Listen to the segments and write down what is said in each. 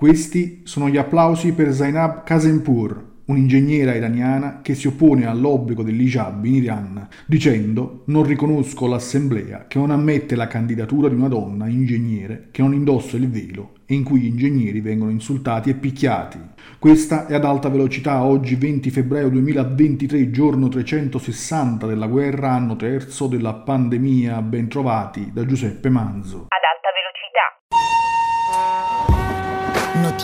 Questi sono gli applausi per Zainab Kazenpur, un'ingegnera iraniana che si oppone all'obbligo dell'hijab in Iran, dicendo non riconosco l'assemblea che non ammette la candidatura di una donna ingegnere che non indossa il velo e in cui gli ingegneri vengono insultati e picchiati. Questa è ad alta velocità oggi 20 febbraio 2023, giorno 360 della guerra, anno terzo della pandemia, ben trovati da Giuseppe Manzo. Ad alta velocità.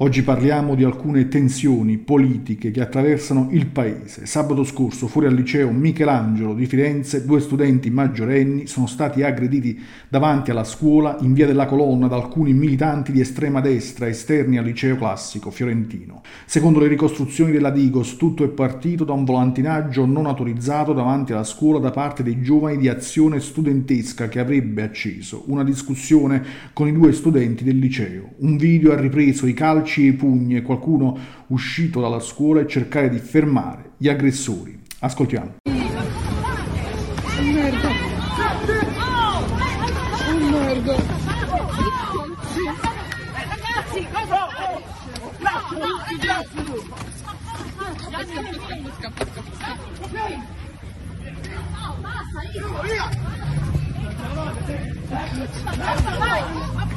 Oggi parliamo di alcune tensioni politiche che attraversano il paese. Sabato scorso, fuori al liceo Michelangelo di Firenze, due studenti maggiorenni sono stati aggrediti davanti alla scuola in via della Colonna da alcuni militanti di estrema destra esterni al liceo classico fiorentino. Secondo le ricostruzioni della Digos, tutto è partito da un volantinaggio non autorizzato davanti alla scuola da parte dei giovani di azione studentesca che avrebbe acceso una discussione con i due studenti del liceo. Un video ha ripreso i calci calci e pugni qualcuno uscito dalla scuola e cercare di fermare gli aggressori. Ascoltiamo. Merda. Merda. Basta, Basta, vai!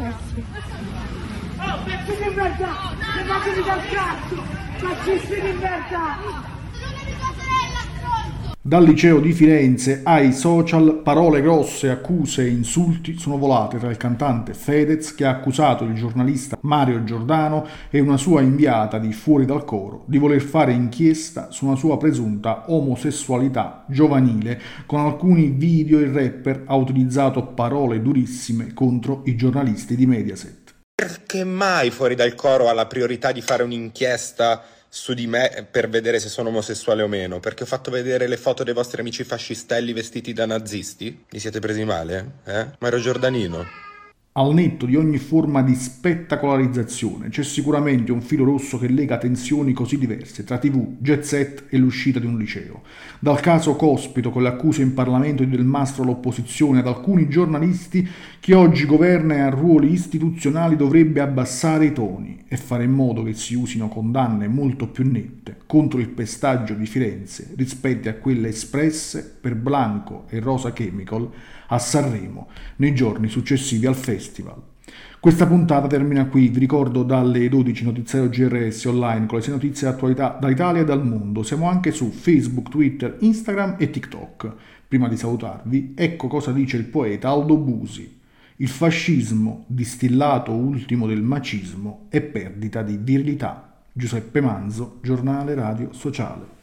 Oh, pezzi di merda! Levatevi dal cazzo! Fascisti di merda! Dal liceo di Firenze ai social parole grosse, accuse e insulti sono volate tra il cantante Fedez che ha accusato il giornalista Mario Giordano e una sua inviata di Fuori dal Coro di voler fare inchiesta su una sua presunta omosessualità giovanile. Con alcuni video il rapper ha utilizzato parole durissime contro i giornalisti di Mediaset. Perché mai Fuori dal Coro ha la priorità di fare un'inchiesta su di me per vedere se sono omosessuale o meno, perché ho fatto vedere le foto dei vostri amici fascistelli vestiti da nazisti? Mi siete presi male? Eh? Ma ero Giordanino. Al netto di ogni forma di spettacolarizzazione c'è sicuramente un filo rosso che lega tensioni così diverse tra TV, jet set e l'uscita di un liceo. Dal caso Cospito con le accuse in Parlamento di Del Mastro all'opposizione ad alcuni giornalisti, chi oggi governa e ha ruoli istituzionali dovrebbe abbassare i toni e fare in modo che si usino condanne molto più nette contro il pestaggio di Firenze rispetto a quelle espresse per Blanco e Rosa Chemical a Sanremo nei giorni successivi al festival. Questa puntata termina qui, vi ricordo dalle 12 notiziario GRS online con le 6 notizie di attualità dall'Italia e dal mondo. Siamo anche su Facebook, Twitter, Instagram e TikTok. Prima di salutarvi, ecco cosa dice il poeta Aldo Busi. Il fascismo, distillato ultimo del macismo, è perdita di virilità. Giuseppe Manzo, giornale radio sociale.